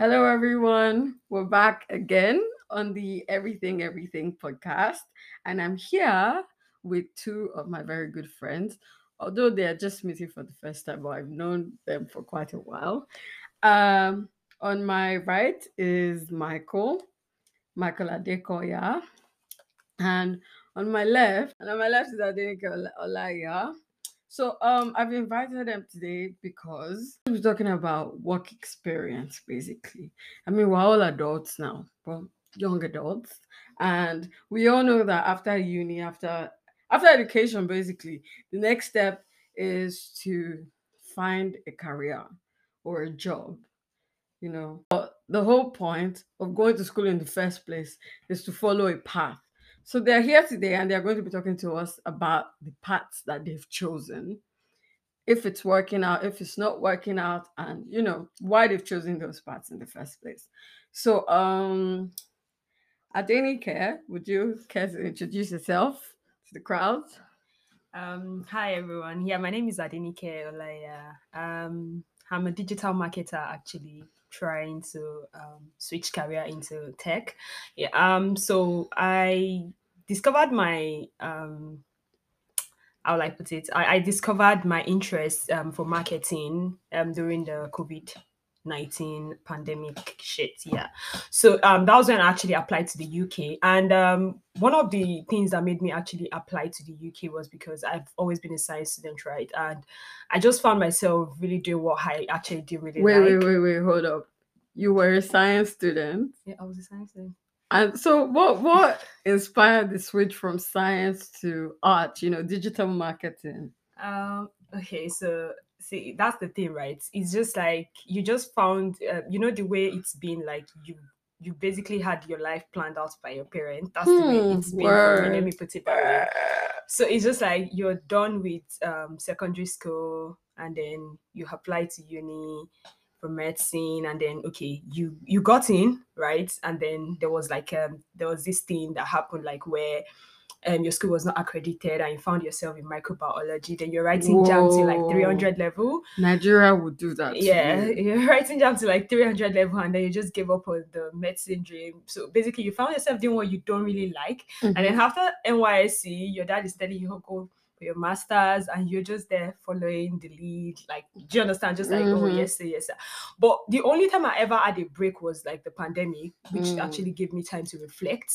Hello, everyone. We're back again on the Everything Everything podcast, and I'm here with two of my very good friends. Although they are just meeting for the first time, but I've known them for quite a while. Um, on my right is Michael, Michael Adekoya, and on my left, and on my left is Adenike Ola- Olaya. So um I've invited them today because we're talking about work experience basically. I mean we're all adults now, but young adults. And we all know that after uni, after after education, basically, the next step is to find a career or a job. You know, but the whole point of going to school in the first place is to follow a path. So they're here today and they're going to be talking to us about the paths that they've chosen, if it's working out, if it's not working out, and you know why they've chosen those paths in the first place. So, um, Adenike, would you care to introduce yourself to the crowd? Um, hi everyone. Yeah, my name is Adenike Olaya. Um, I'm a digital marketer actually trying to um, switch career into tech. Yeah. Um, so I discovered my um how will I put it? I, I discovered my interest um, for marketing um, during the COVID 19 pandemic shit. Yeah. So um, that was when I actually applied to the UK. And um, one of the things that made me actually apply to the UK was because I've always been a science student, right? And I just found myself really doing what I actually did really Wait, like. wait, wait, wait, hold up. You were a science student. Yeah, I was a science student. And so what what inspired the switch from science to art, you know, digital marketing? Um, okay, so see, that's the thing, right? It's just like you just found, uh, you know, the way it's been like you you basically had your life planned out by your parents. That's the way Hmm, it's been. For me. Let me put it that way. So it's just like you're done with um, secondary school, and then you apply to uni for medicine, and then okay, you you got in right, and then there was like um there was this thing that happened like where um your school was not accredited, and you found yourself in microbiology. Then you're writing JAMB to like 300 level. Nigeria would do that. Yeah, you. you're writing JAMB to like 300 level, and then you just give up on the medicine dream. So basically, you found yourself doing what you don't really like. And Mhm. then after NYSC, your dad is telling you to go your masters, and you're just there following the lead. Like, do you understand? Just like, oh Mhm. yes, sir, yes, sir. But the only time I ever had a break was like the pandemic, which Mm. actually gave me time to reflect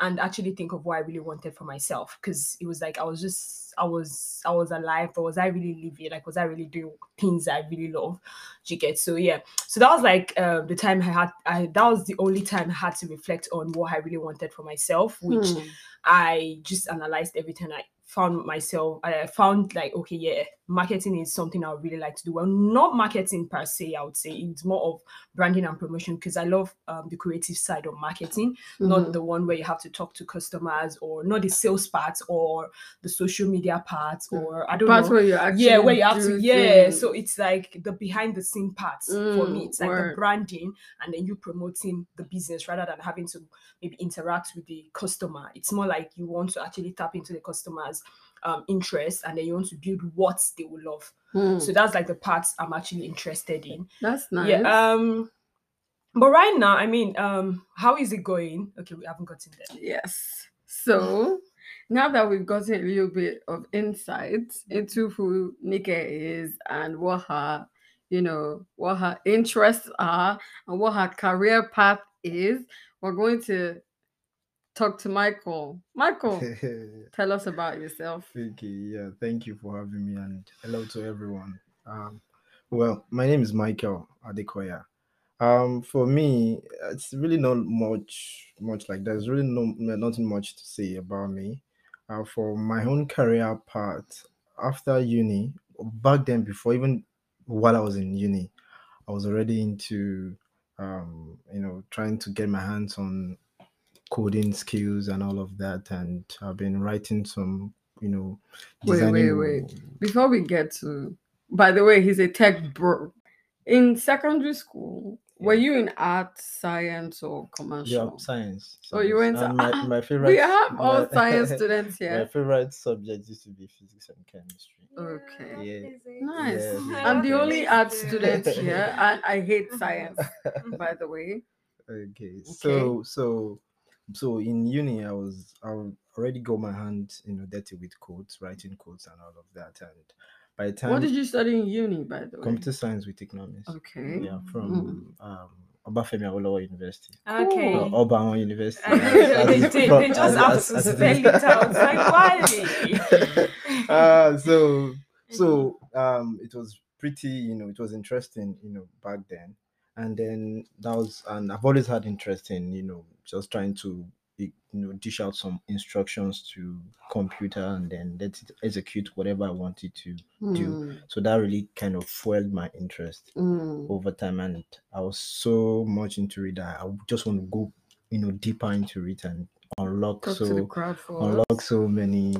and actually think of what I really wanted for myself. Because it was like I was just I was I was alive, but was I really living? Like, was I really doing things I really love? Do you get so yeah. So that was like uh, the time I had. I that was the only time I had to reflect on what I really wanted for myself, which Hmm. I just analyzed everything. I found myself, I found like, okay, yeah, marketing is something I would really like to do. Well, not marketing per se, I would say. It's more of branding and promotion because I love um, the creative side of marketing, not Mhm. the one where you have to talk to customers or not the sales part or the social media part Mm. or I don't Part know. where you actually Yeah, where you have to, yeah. things. So it's like the behind the scene part for me. Mm, It's like word. the branding and then you promoting the business rather than having to maybe interact with the customer. It's more like you want to actually tap into the customer's um, interest and then you want to build what they will love. Hmm. So that's like the parts I'm actually interested in. That's nice. Yeah. Um. But right now, I mean, um, how is it going? Okay, we haven't gotten there. Yes. So now that we've gotten a little bit of insight into who Nika is and what her, you know, what her interests are and what her career path is, we're going to talk to Michael. Michael, tell us about yourself. okay, yeah, thank you for having me and hello to everyone. Um, well, my name is Michael Adekoya. Um, for me, it's really not much, much like there's really no nothing much to say about me. Uh, for my own career path after uni, back then, before even while I was in uni, I was already into, um, you know, trying to get my hands on coding skills and all of that, and I've been writing some, you know, Wait, wait, wait. Before we get to, by the way, he's a tech bro. In secondary school, Were you in art, science, or commercial? Yeah, commercial? science. Oh, you went to- And my, my favorite. we have all my- science students here. My favorite subject used to be physics and chemistry. Okay. Yeah. Nice. Yeah, I'm the only art student Yeah. here, and I hate science, by the way. Okay. So so so in uni I was I already got my hand you know dirty with codes, writing codes and all of that. And by the time What did you study in uni, by the way? computer science with economics. Okay. Yeah, Mm. from um Obafemi Awolowo University. Okay. Or Obama University. As- as they, they, pro- they just have to it spell it out. Like, why? uh, so so um it was pretty you know it was interesting you know back then and then that was and i've always had interest in you know just trying to you know dish out some instructions to computer and then let it execute whatever i wanted to do. Mm, so that really kind of fueled my interest mm, over time. And i was so much into it that i just want to go you know deeper into it and unlock Talk so to the crowd for unlock so many,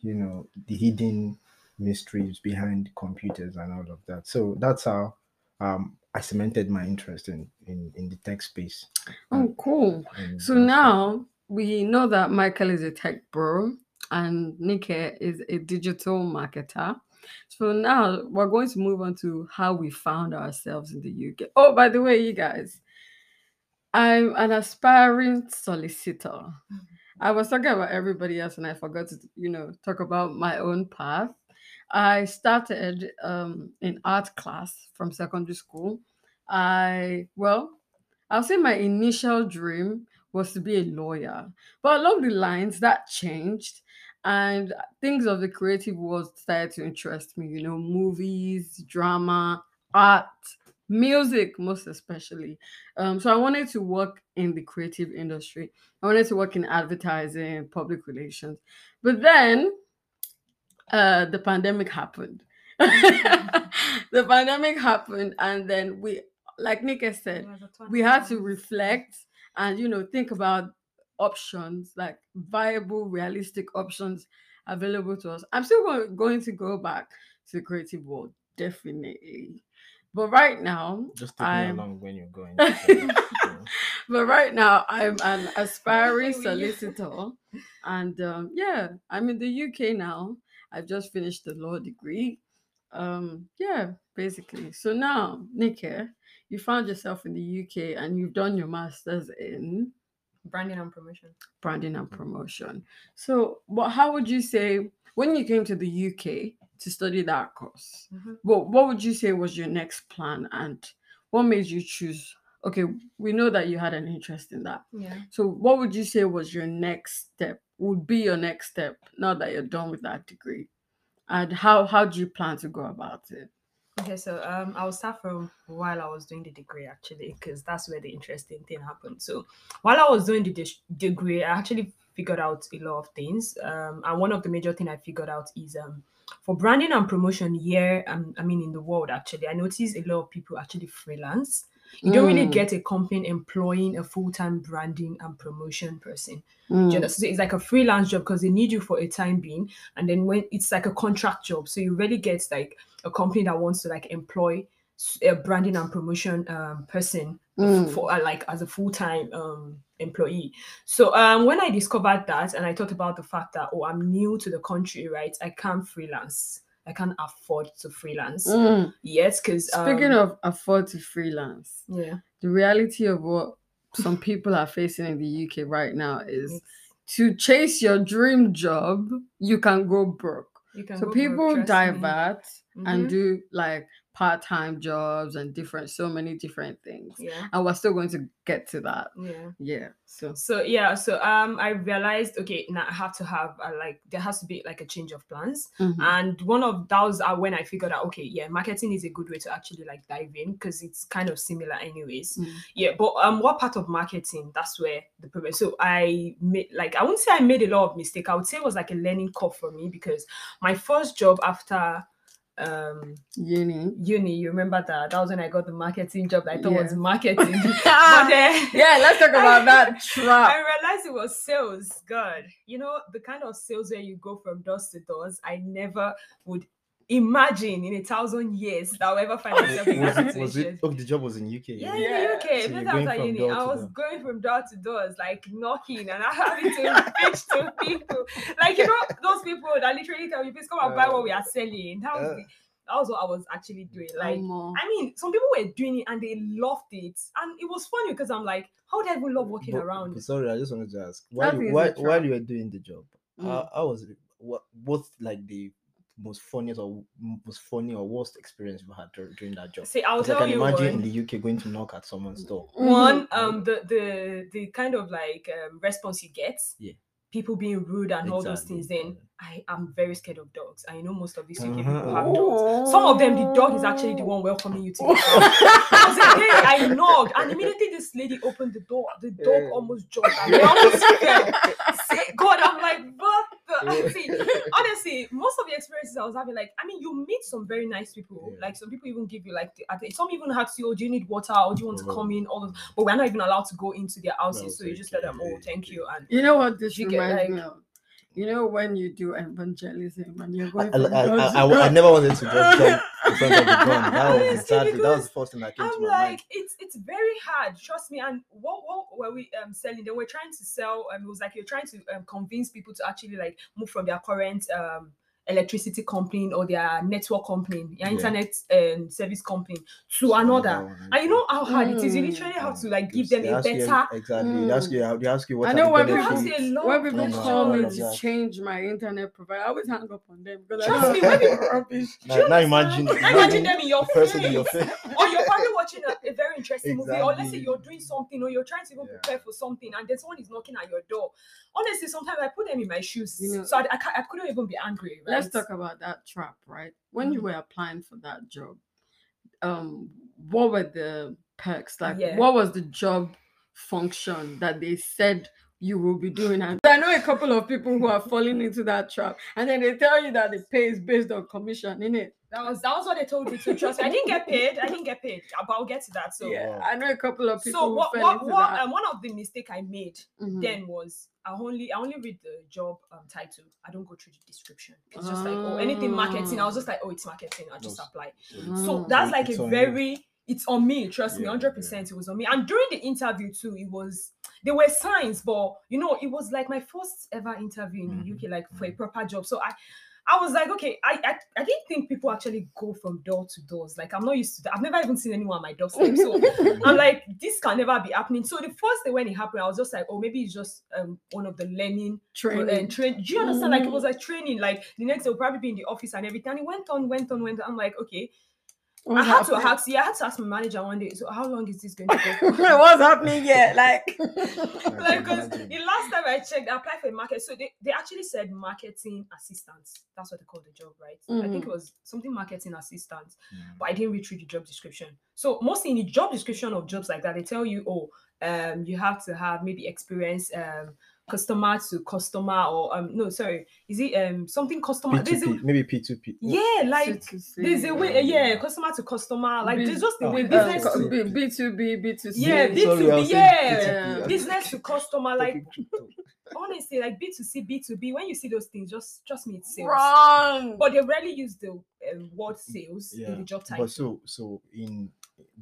you know, the hidden mysteries behind computers and all of that. So that's how um, I cemented my interest in in, in the tech space. Oh, cool. And So now we know that Michael is a tech bro and Nike is a digital marketer. So now we're going to move on to how we found ourselves in the UK. Oh, by the way, you guys, I'm an aspiring solicitor. Mm. I was talking about everybody else and I forgot to, you know, talk about my own path. I started um, in art class from secondary school. I, well, I'll say my initial dream was to be a lawyer. But along the lines, that changed. And things of the creative world started to interest me, you know, movies, drama, art, music, most especially. Um, so I wanted to work in the creative industry. I wanted to work in advertising, public relations. But then uh, the pandemic happened. the pandemic happened, and then we, like Nika said, we had to reflect and you know think about options like viable realistic options available to us i'm still going to go back to the creative world definitely but right now just take me I'm- along when you're going. so, you know. but right now i'm an aspiring Here we go. solicitor and um, yeah i'm in the uk now i've just finished the law degree um yeah basically so now Nika, you found yourself in the uk and you've done your masters in Branding and promotion. branding and promotion so what how would you say when you came to the uk to study that course Mhm. what, what would you say was your next plan and what made you choose okay we know that you had an interest in that Yeah. so what would you say was your next step would be your next step now that you're done with that degree and how how do you plan to go about it Okay, so um, I'll start from while I was doing the degree actually, because that's where the interesting thing happened. So while I was doing the dis- degree, I actually figured out a lot of things. Um, and one of the major thing I figured out is um, for branding and promotion here, um, I mean in the world actually, I noticed a lot of people actually freelance. You don't really Mm, get a company employing a full-time branding and promotion person. Mm, you? So it's like a freelance job because they need you for a time being, and then when it's like a contract job, so you really get like a company that wants to like employ a branding and promotion um, person mm, for uh, like as a full time um, employee. So um, when I discovered that, and I thought about the fact that oh, I'm new to the country, right? I can't freelance. I can't afford to freelance mm. yet because speaking of afford to freelance yeah, the reality of what some people are facing in the UK right now is to chase your dream job, you can go broke. can So go people me. divert and Mhm. do like part-time jobs and different so many different things. yeah, And we're still going to get to that. yeah. Yeah. So So yeah, so um, I realized okay, now I have to have uh, like there has to be like a change of plans, mhm. and one of those are when I figured out okay, yeah, marketing is a good way to actually like dive in because it's kind of similar anyways. Mm. Yeah, but um, what part of marketing? That's where the problem. So I made like I wouldn't say I made a lot of mistake. I would say it was like a learning curve for me because my first job after um uni. uni, you remember that that was when I got the marketing job that I thought was marketing. then yeah, let's talk about that trap. I realized it was sales. God, you know the kind of sales where you go from doors to doors. I never would imagine in a thousand years that I'll ever find myself in that was, it, was situation. it? Oh, the job was in UK. Yeah, Yeah. in the UK. So First you're I was going from uni. door I to was door. going from door to doors, like knocking, and I having to pitch to people. Like you know, those people that literally tell you, "Please come and buy what we are selling." That was Uh. the, that was what I was actually doing. Like, Omo. I mean, some people were doing it and they loved it, and it was funny because I'm like, how did I even love walking But- around? but sorry, I just wanted to ask while That you, while, while you were doing the job, Mm. how, how was it? What what's like the most funniest or most funny or worst experience you've had dur- during that job? See, I'll 'Cause I can you imagine one. in the UK going to knock at someone's door. one Mhm. um the the the kind of like um, response you get Yeah. people being rude and all those things then i am very scared of dogs i know most of these UK Uh-huh, people have uh-huh. dogs some of them the dog is actually the one welcoming you to the house There was a day i knocked and immediately this lady opened the door the dog Yeah. almost jumped and I almost fell. God i'm like what Yeah. the see honestly most of the experiences i was having like i mean you meet some very nice people Yeah. like some people even give you like the, some even ask you oh do you need water or do you want to Oh. come in all those but we're not even allowed to go into their houses, No, so you just let them, oh, thank you. And You know what this You get, like- me of? You know when you do evangelism and you're I, going I, I, I, I. I never wanted to just jump in front of the gun. That was exactly that was the first thing that came to I'm my like, mind. it's it's very hard, trust me. And what what were we um selling? They were trying to sell. Um, it was like you're trying to um, convince people to actually like move from their current um electricity company or their network company, their Yeah. internet um, service company to another. one, And you know how hard it is. You Mm. literally have to Mm. like give They them a ask you- better. exactly. They ask you. They ask you what I know the when people- ask benefits. you when people no, call me no, to change my internet provider, I always hang up on them because Trust I me, know when it's rubbish. Do you Now, now understand? imagine, Now imagine them in your the person in your face. face. or you're probably watching a, a very interesting movie, or let's say you're doing something, or you're trying to even Yeah. prepare for something, and then someone is knocking at your door. Honestly, sometimes I put them in my shoes, You know- so I, I, I couldn't even be angry. Right? Let's talk about that trap, right? When you Mhm. were applying for that job, um, what were the perks? Like, Yeah. what was the job function that they said you will be doing? And I know a couple of people who are falling into that trap, and then they tell you that the pay is based on commission, in it. That was that was what they told me to trust me. I didn't get paid. I didn't get paid, but I'll get to that. So, yeah, I know a couple of people so who what fell what, into what that. um, one of the mistake I made Mhm. then was I only I only read the job um, title. I don't go through the description. It's just like oh anything marketing. I was just like oh it's marketing. I just Yes. apply. Mm. So that's like It's a on you. very it's on me, trust me, Yeah, hundred percent. It was on me. And during the interview too, it was there were signs, but you know, it was like my first ever interview in the Mhm, UK, like for a mhm. proper job. So I I was like, okay, I, I I didn't think people actually go from door to doors. Like I'm not used to that. I've never even seen anyone on my doorstep. So I'm like, this can never be happening. So the first day when it happened, I was just like, oh, maybe it's just um one of the learning training. and train. Do you understand? Like it Mm. was like training. Like the next day, will probably be in the office and everything. And it went on, went on, went on. I'm like, okay. I What's had to ask. Yeah, I had to ask my manager one day. So how long is this going to go? for? What's happening here? Like, like, because imagine. the last time I checked, I applied for a market. So they, they actually said marketing assistant. That's what they call the job, right? I think it was something marketing assistant Mm. but I didn't read through the job description. So mostly in the job description of jobs like that, they tell you, oh, um, you have to have maybe experience um customer to customer or um no sorry, is it um something customer? There's a, P2P, maybe P2P. yeah, like C2C. there's a way, yeah, customer to customer, like B- there's just the Oh, way uh, business co- to B- B2B, B2C. yeah, B Sorry, two I B, was saying yeah, P2P. business to customer, like honestly, like B two C, B two B. When you see those things, just trust me, it's sales. Wrong. But they rarely use the um, word sales in the job title. But so so in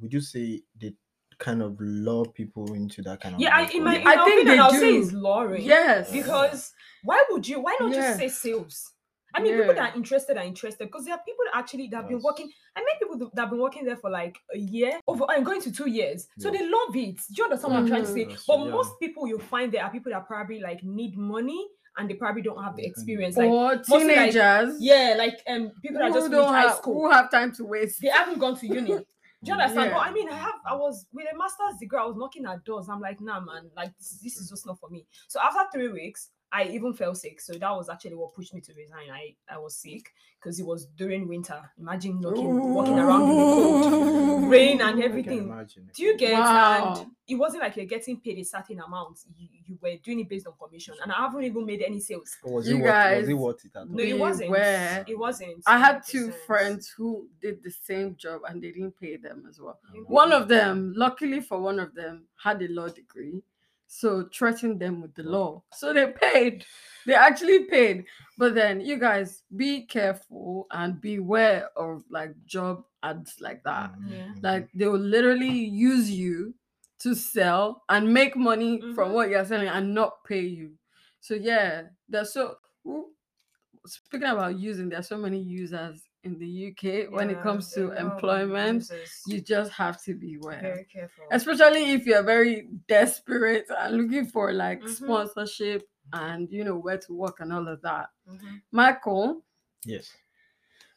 would you say they kind of lure people into that kind of Yeah, I, in my, in I my think opinion, they I'll say it's luring. yes. Because why would you? Why not Yeah. just say sales? I mean, people that are interested are interested because there are people actually that have been working. I met people that have been working there for like a year, over and going to two years. So they love it. Do you understand what I'm trying to say? Yes, But yeah. most people you find there are people that probably like need money and they probably don't have the experience. Like or mostly like- teenagers. yeah, like um people that who just don't high have, school. who have time to waste. They haven't gone to uni. Do you understand? But I mean, I have, I was with a master's degree, I was knocking at doors. I'm like, nah, man, like this, this is just not for me. So after three weeks, I even fell sick. So that was actually what pushed me to resign. I, I was sick because it was during winter. Imagine knocking, walking around in the cold, rain and everything. imagine. Do you get? Wow. And it wasn't like you're getting paid a certain amount. You, you were doing it based on commission, and I haven't even made any sales. Or was You it worth, was it worth it? At no, it wasn't. Beware. It wasn't. I had two 100%. friends who did the same job and they didn't pay them as well. You One of them, luckily for one of them, had a law degree. So threatened them with the law. So they paid. They actually paid. But then you guys be careful and beware of like job ads like that. Mhm, Yeah. Like they will literally use you to sell and make money from Mhm. what you're selling and not pay you. So yeah, there's so speaking about using, there's so many users in the UK when it comes to a lot of employment. You just have to beware very careful. especially if you're very desperate and looking for like Mhm. sponsorship and you know where to work and all of that. Mhm. Michael, Yes.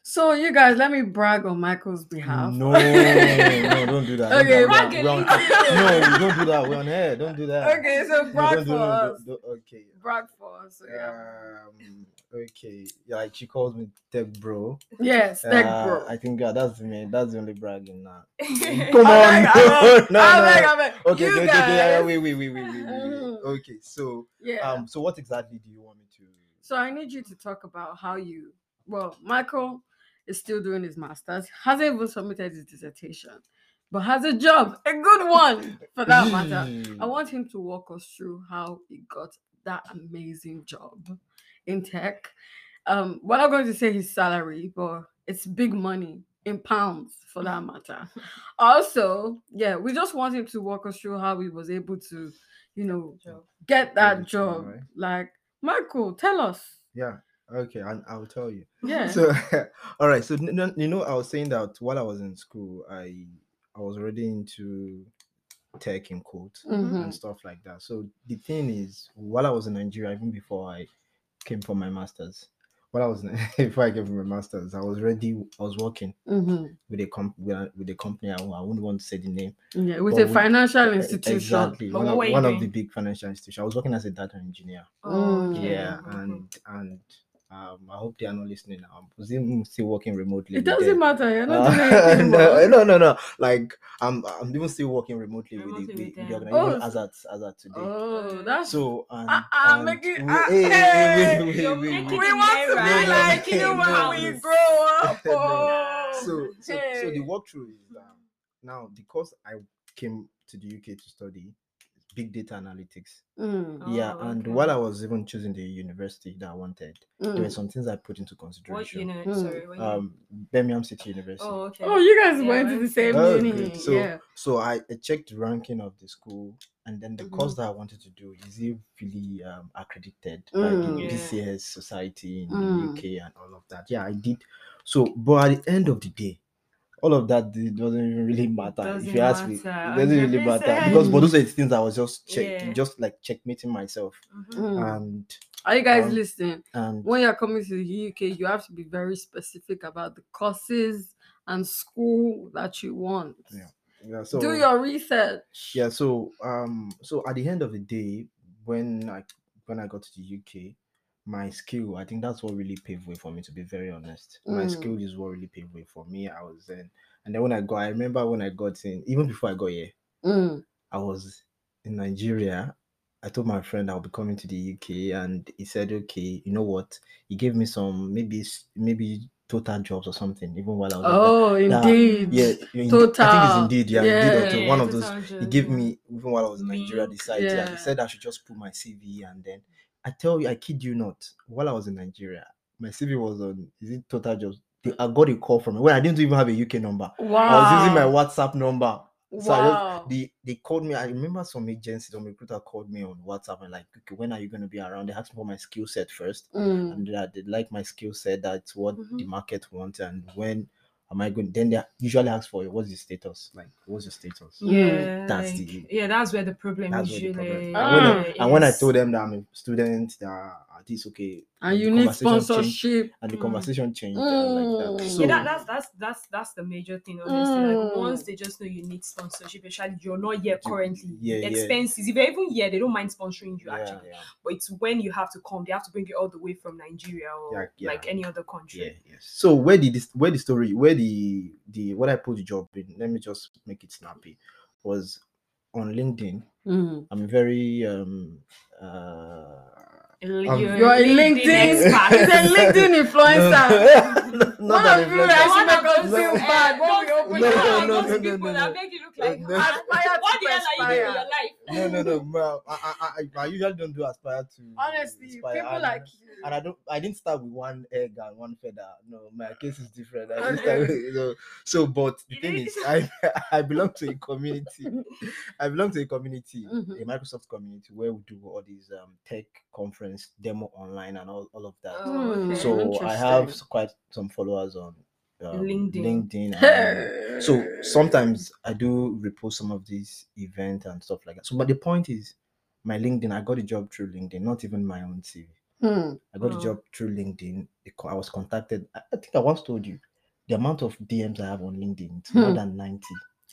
so you guys let me brag on Michael's behalf. No, no, don't do that. Okay, Don't do that. bragging. We're on- no, don't do that. We're on air. Don't do that. okay, so No, brag don't do- for us. don't- don't- okay. Brag for us. So yeah. Um. Okay. Yeah, like she calls me tech bro. yes, tech Uh, bro. I think uh, that's the main. That's the only bragging now. Come on. beg, I beg, no, no. Okay, okay, okay, yeah, yeah, wait, wait, wait, wait, wait, wait. Okay, so yeah. um, so what exactly do you want me to? So I need you to talk about how you. Well, Michael is still doing his masters. Hasn't even submitted his dissertation, but has a job, a good one for that matter. I want him to walk us through how he got that amazing job in tech. Um, we're not going to say his salary, but it's big money in pounds for that matter. Also, yeah, we just want him to walk us through how he was able to, you know, get that Really true, job. right? Like, Michael, tell us. Yeah. Okay, and I'll tell you. Yeah. So, all right. So, n- n- you know, I was saying that while I was in school, I I was already into tech in quotes Mhm. and stuff like that. So the thing is, while I was in Nigeria, even before I came for my masters, while I was before I came for my masters, I was ready. I was working Mhm. with a comp with a, with a company. I, I wouldn't want to say the name. Yeah, with But a financial institution. Exactly. One, of, one of the big financial institutions. I was working as a data engineer. Okay. Yeah, and and um, I hope they are not listening. I'm even still working remotely. It doesn't them. matter. You're not Uh, doing anything. no, no, no, no. Like I'm, I'm even still working remotely, Remotely with the, with with, the Oh, organization s- as at as at today. Oh, that's So and, Ah, ah, and make it- we- ah, hey, hey, hey, wait, wait, you're wait, wait, making we want to be like you no, when we grow up. Oh. So so so Hey. the walkthrough is that now because I came to the UK to study big data analytics. Mm, yeah, Oh, and okay. while I was even choosing the university that I wanted, there were mm. some things I put into consideration. you know? Mm. Sorry. What you um, Birmingham City University. Oh, okay. Oh, you guys Yeah, went to the same Oh, uni. good. So, yeah. so I, I checked the ranking of the school, and then the course Mm-hmm. that I wanted to do is it really um, accredited by Mm. the Yeah. BCS Society in Mm. the UK and all of that. Yeah, I did. So, but at the end of the day, all of that it doesn't even really matter. if doesn't you ask me, it doesn't really matter because but those are the things I was just check, Yeah. just like checkmating myself, Mhm. Mm. and Are you guys um, listening? and When you're coming to the UK, you have to be very specific about the courses and school that you want. Yeah. yeah. So Do your research. yeah so um so at the end of the day when i when i got to the uk my skill i think that's what really paved way for me to be very honest my Mm. skill is what really paved way for me i was in and then when i got i remember when i got in even before i got here Mm, i was in nigeria i told my friend i'll be coming to the uk and he said okay you know what he gave me some maybe s- maybe Totaljobs or something even while i was over Oh, That- indeed. yeah in- i think Total. it's indeed yeah, indeed Yeah. one of those he gave yeah. me even while I was in Nigeria Me, the site. Yeah. yeah. he said I should just put my CV and then I tell you, I kid you not, while I was in Nigeria, my CV was on is it Totaljobs. I got a call from it when I didn't even have a UK number. Wow. I was using my WhatsApp number. So I just, they they called me. I remember some agency, some recruiter called me on WhatsApp and like, okay, when are you going to be around? They asked me for my skill set first, Mm, and that they like my skill set. That's what the Mhm. market wants, and when am I going? Then they usually ask for what's your status? Like, what's your status? Yeah, That's like- the- yeah. That's where the problem That's where the usually. problem. Ah. And, when I, and when I told them that I'm a student, that at least okay, and the you need conversation changed, sponsorship. and the Mm. conversation changed, and like that. Mm. So yeah, that, that's that's that's that's the major thing. Honestly, like Mm. once they just know you need sponsorship, especially you're not here currently. yeah, yeah. expenses. If you're even here, they don't mind sponsoring you yeah, actually. yeah, But it's when you have to come, they have to bring you all the way from Nigeria or Yeah, yeah. like any other country. yeah, yes. So where did this, where the story, where the the what I put the job in? Let me just make it snappy. Was on LinkedIn. Mm. I'm very um uh. You're, Um, You're a LinkedIn. expert. He's a LinkedIn influencer. not One an of you influencer. that One should of make us those, feel uh, bad when we those- open No, it no, up. no, those no, no, people no, that no. make you look like No. "Ah, Aspire to what the hell are you doing with perspire. your life? no, no, no. Ma- I, I, I, I usually don't do aspire to. Honestly, Inspire, people and- like you. And I don't. I didn't start with one egg and one feather. No, my case is different. I didn't start with- so, so, but the thing is, I I belong to a community. I belong to a community, Mhm. a Microsoft community, where we do all these um, tech conference demo online and all, all of that. Oh, okay. so I have quite some followers on um, LinkedIn. LinkedIn. and- so sometimes I do repost some of these events and stuff like that. So, but the point is, my LinkedIn, I got a job through LinkedIn, not even my own CV. Hmm. I got Oh. a job through LinkedIn. I was contacted. I I think I once told you the amount of DMs I have on LinkedIn. It's more Hmm. than 90.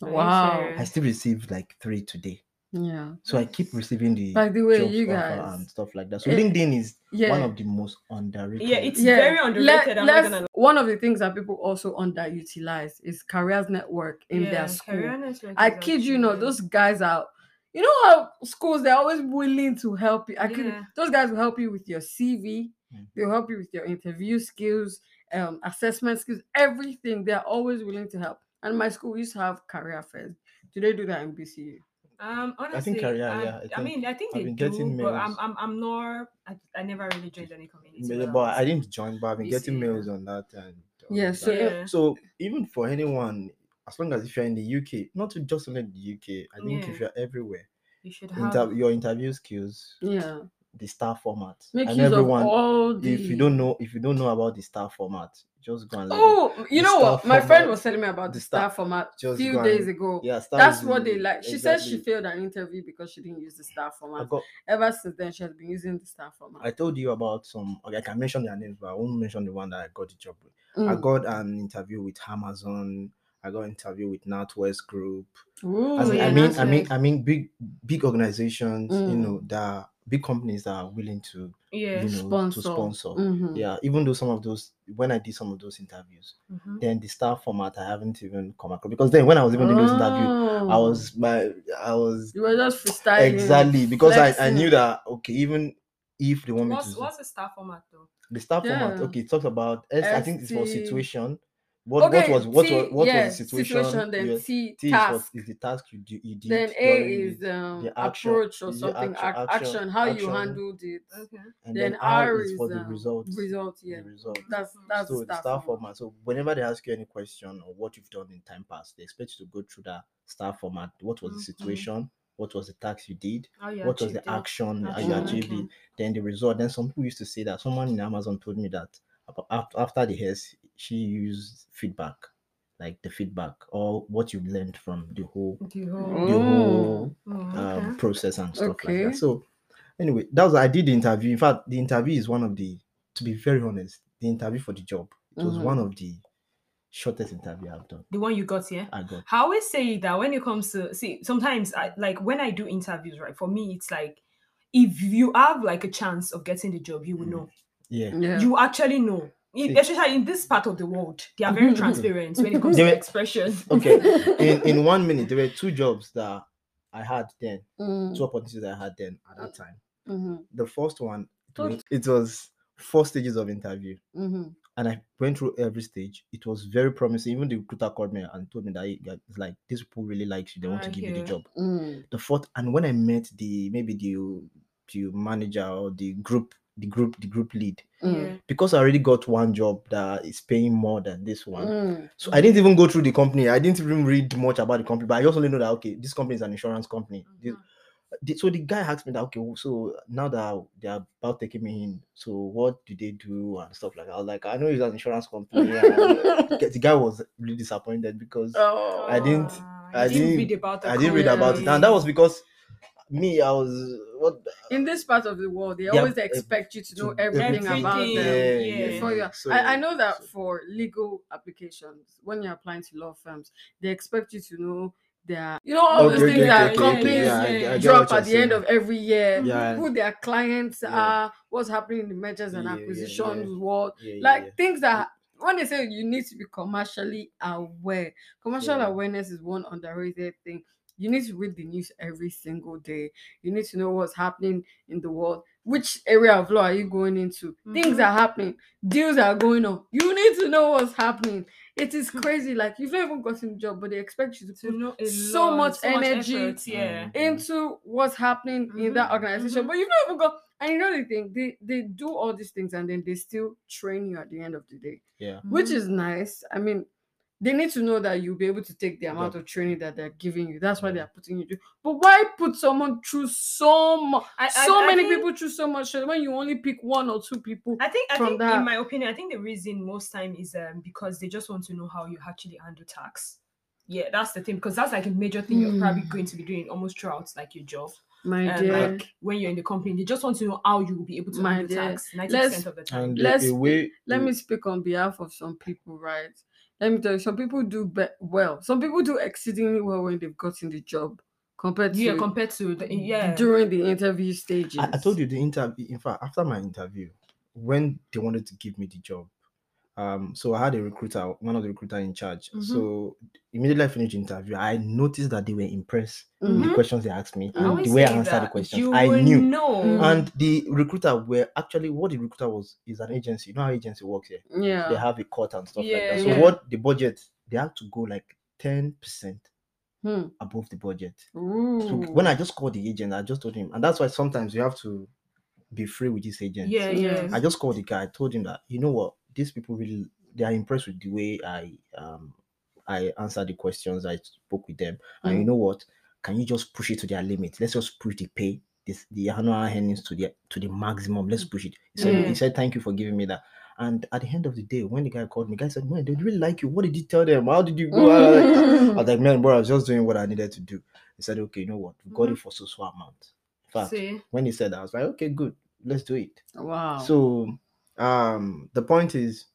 Wow. I still received like three today. Yeah. So I keep receiving the By the way, you offer guys. and stuff like that. So eh, LinkedIn is Yeah. one of the most underrated. Yeah, it's yeah. very underrated. I'm not let's- gonna one of the things that people also underutilize is careers network in Yeah, their school. career I is kid you not, actually- those guys are. You know how schools they're always willing to help you. I can Yeah. those guys will help you with your CV. Mhm. They'll help you with your interview skills, um, assessment skills, everything. They're always willing to help. And my school used to have career fairs. Do they do that in BCU? Um, honestly, think career, I, yeah, I I mean, I think I've they been do, getting but I'm. I'm, I'm not. I, I never really joined any community. Yeah, but was I didn't join, but I've been getting BCU. mails on that and all Yeah, so that. Yeah. so even for anyone, as long as if you're in the UK, not just only the UK, I think if you're everywhere, You should have. inter- your interview skills, Yeah. The star format, Make and everyone. the. If you don't know, if you don't know about the star format, just go and Oh, you know what? My friend was telling me about the star- star format a few days and- ago. Yeah, That's what they like. She said she failed an interview because she didn't use the star format. got Ever since then, she has been using the star format. I told you about some. Okay, I can mention their names, but I won't mention the one that I got the job with. I Mm. got an interview with Amazon. I got an interview with NatWest Group. Ooh, As in, yeah, I mean, I mean. I mean, big, big organizations. You Mm. know, that big companies that are willing to, yeah. you know, sponsor. to sponsor. Mhm. Yeah, even though some of those, when I did some of those interviews, Mhm. then the star format I haven't even come across because then when I was even doing those interviews, I Oh. was my, I was You were just freestyling. exactly because I, I knew that okay, even if they want me What's to what's the star format though? the star format okay it talks about S, I think it's for situation what Okay, what was what T, was what yeah, was the situation, then Yeah. T, T is, what, is the task you, do, you did then A is the- um, the action- approach or is the something, action- action, action- how you handled it. Okay. and Then, then R is is for the um, results Result, yeah. the result That's that's so the the star, star format. format so whenever they ask you any question or what you've done in time past they expect you to go through that star format what was the Mhm. situation what was the task you did How you what was the it. action how Action, you okay. achieved it then the result then some people used to say that someone in amazon told me that after the hairs she used feedback like the feedback or what you learned from the whole The the whole. whole Oh, um, okay. process and stuff like that so anyway that was i did the interview in fact the interview is one of the to be very honest the interview for the job it was Mhm. one of the shortest interview i've done The one you got here. i got I always say that when it comes to see, sometimes I like when I do interviews, right? For me, it's like if you have like a chance of getting the job, you will Mm. know. yeah Yeah. You actually know. In- especially in this part of the world, they are very Mhm. transparent when it comes They to were- expression. okay in in one minute there were two jobs that i had then Mm, two opportunities i had then at that time mhm, the first one it was, four stages of interview mhm. and I went through every stage. It was very promising. Even the recruiter called me and told me that "Hey, guy, it's like these people really like you. They want to Ah, give you the job. Mm. The fourth, and when I met the maybe the the manager or the group the group the group lead, Mm. because I already got one job that is paying more than this one. Mm. So I didn't even go through the company. I didn't even read much about the company, but I just only know that okay, this company is an insurance company. This- Mhm. the- so the guy asked me that okay so now that they are about taking me in so what do they do and stuff like that i was like i know it's an insurance company the the guy was really disappointed because Oh. I didn't- I didn't didn't- read about the i didn't read about it and that was because me i was what In this part of the world, they Yeah, always expect you to know to- everything about everything, them. yeah. Before you, So- I, I know that so- for legal applications, when you're applying to law firms, they expect you to know their, you know, all Okay, those okay, things okay, that companies yeah, I- drop at the end of every year, Yeah. who their clients Yeah. are, what's happening in the mergers and acquisitions world, like things that when they say you need to be commercially aware, commercial awareness is one underrated thing. You need to read the news every single day. You need to know what's happening in the world. which area of law are you going into? Things Mhm. are happening, deals are going on. You need to know what's happening. It is Hmm. crazy. Like you've not even gotten the job, but they expect you to to put know a so lot, much so much energy effort, yeah. into what's happening in that Mhm, organization. mhm. But you've not even got and you know the thing, they they do all these things and then they still train you at the end of the day. Yeah. Which Mhm. is nice. I mean, they need to know that you'll be able to take the Yeah. amount of training that they're giving you. That's why they're putting you through. But why put someone through so much I- I- so I many think- people through so much when you only pick one or two people? I think, I think, that. in my opinion, I think the reason most time is um because they just want to know how you actually handle tax. Yeah, that's the thing because that's like a major thing you're probably Hmm. going to be doing almost throughout like your job. My Um, dear. like when you're in the company, they just want to know how you will be able to My handle dear, tax ninety let's- percent of the time. Let's a way, Let me speak on behalf of some people, right? Let me tell you, some people do be- well. Some people do exceedingly well when they've gotten the job compared to yeah, compared to the yeah. during the interview stages. I, I told you the interview. In fact, after my interview, when they wanted to give me the job, um, so I had a recruiter, one of the recruiter in charge. Mhm. So immediately I finished the interview, I noticed that they were impressed with the Mhm. questions they asked me and the way I answered the questions. You I knew. know. Mm. And the recruiter were actually what the recruiter was is an agency. You know how agency works here. Yeah. They have a cut and stuff like Yeah, that. So yeah. what the budget they had to go like ten percent Hmm. above the budget. So when I just called the agent, I just told him, and that's why sometimes you have to be free with this agent. yeah, Yeah. yeah. I just called the guy. I told him that you know what, these people really they are impressed with the way I um I answer the questions. I spoke with them, and you Mm. know what? Can you just push it to their limit? Let's just push the pay, this the annual earnings to the to the maximum. Let's push it. He said, Yeah. he said, thank you for giving me that. And at the end of the day, when the guy called me, the guy said, Man, they really like you. What did you tell them? How did you go? I was like, I was like, man, bro, I was just doing what I needed to do. He said, okay, you know what? We got it for so so amount. In fact, See, when he said that, I was like, okay, good, let's do it. wow. So, um, the point is,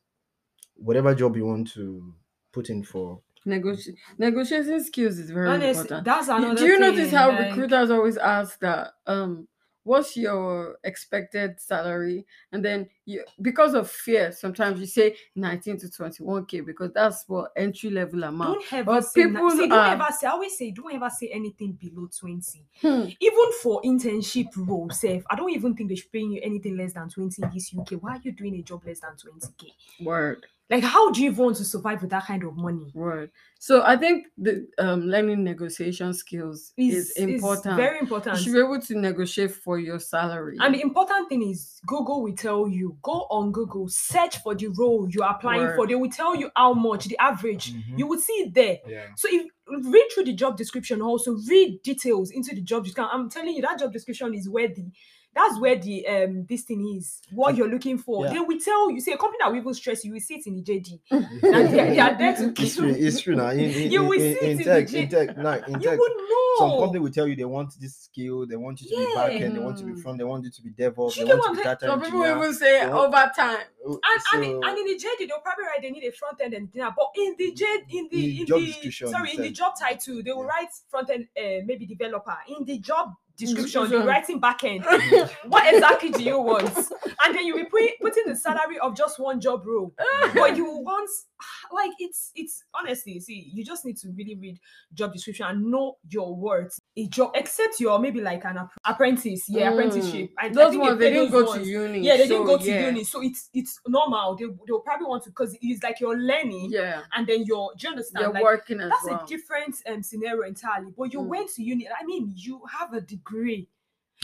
whatever job you want to put in for, Negoti- negotiating skills is very honestly, important. that's You- another. Do you notice how like- recruiters always ask that? Um, what's your expected salary? And then you, because of fear, sometimes you say 19 to 21k because that's what entry level amount. Don't ever But say, people see, don't are- ever say. I always say, don't ever say anything below twenty. Hmm. Even for internship role, safe. I don't even think they should pay you anything less than twenty in this UK. Why are you doing a job less than twenty k? Word. Like, how do you even want to survive with that kind of money? Right. So I think the um learning negotiation skills is, important. very important. you should be able to negotiate for your salary. And the important thing is Google will tell you, go on Google, search for the role you're applying for. They will tell you how much, the average. Mhm. You will see it there. yeah, So if read through the job description, also read details into the job description. I'm telling you, that job description is where the that's where the um this thing is, what you're looking for. Yeah. They will tell you, see a company that will even stress you, you will see it in the JD. And they, they are there to it's give true. It's true now. In, in, You in, will in, see it in in the tech, in tech, now in You tech, would know. some company will tell you they want this skill, they want you to be back end, they want you to be front, they want you to be DevOps, they want you to be saying? data Some people engineer. even say they want- overtime. Oh, and, and, in, and in the JD, they'll probably write they need a front end and engineer, but in the JD, in the The in job the sorry in the job title they will Yeah. write front end uh, maybe developer. In the job description, they're writing back end. what exactly do you want? And then you will put putting the salary of just one job role, but you want like it's it's honestly see you just need to really read job description and know your worth. A job, except you're maybe like an app- apprentice, yeah, Mm. apprenticeship. I, I Those think ones they didn't go ones. to uni. Yeah, they didn't so, go to yeah. uni, so it's it's normal. They they'll probably want to because it's like you're learning, Yeah, and then you're. Do you understand? you're like, working as that's well. a different um scenario entirely. But you Mm. went to uni. I mean, you have a degree.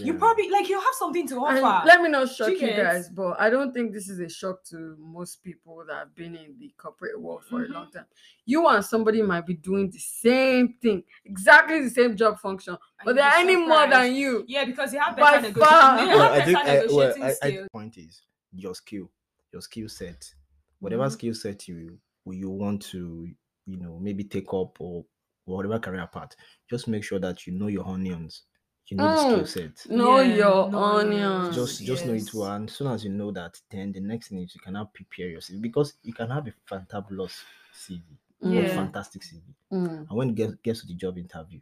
You probably like you have something to And offer. let me not shock you guys, but I don't think this is a shock to most people that have been in the corporate world for Mhm. a long time. You and somebody might be doing the same thing, exactly the same job function, And but they're be earning more than you. Yeah, because you have By better negotiation. far. They Well, have I think I, well, negotiating I, I, skills. the point is your skill, your skill set, whatever Mhm. skill set you you want to, you know, maybe take up or whatever career path, just make sure that you know your onions, you know the skill Mm. set. Know Yeah, your know onions. your- Just just know it Yes. well, and as soon as you know that, then the next thing is you can now prepare yourself because you can have a fantabulous CV, a fantastic CV, Mm. and when it gets, gets to the job interview,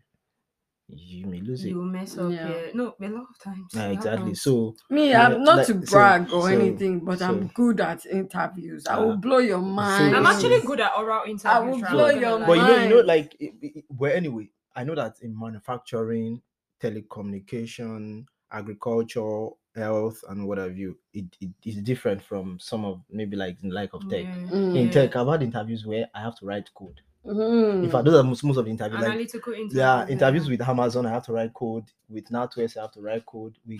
you may lose it. You mess up. Yeah. Yeah. No, a lot of times. Yeah, exactly. So Me, I'm not like- to so- brag or so- anything, but I'm good at interviews. I will Uh, blow your mind. I'm actually good at oral interviews. I will blow your gonna but you know, you know, like, it, it, well, anyway, I know that in manufacturing, telecommunication, agriculture, health and what have you, it, it is different from some of maybe like in like of tech. Yeah. Mm. In tech, I've had interviews where I have to write code. Mhm. In fact, those are most, most of the interviews. Like, Analytical interviews. yeah, interviews with Amazon, I have to write code. With NatWest, I have to write code. We,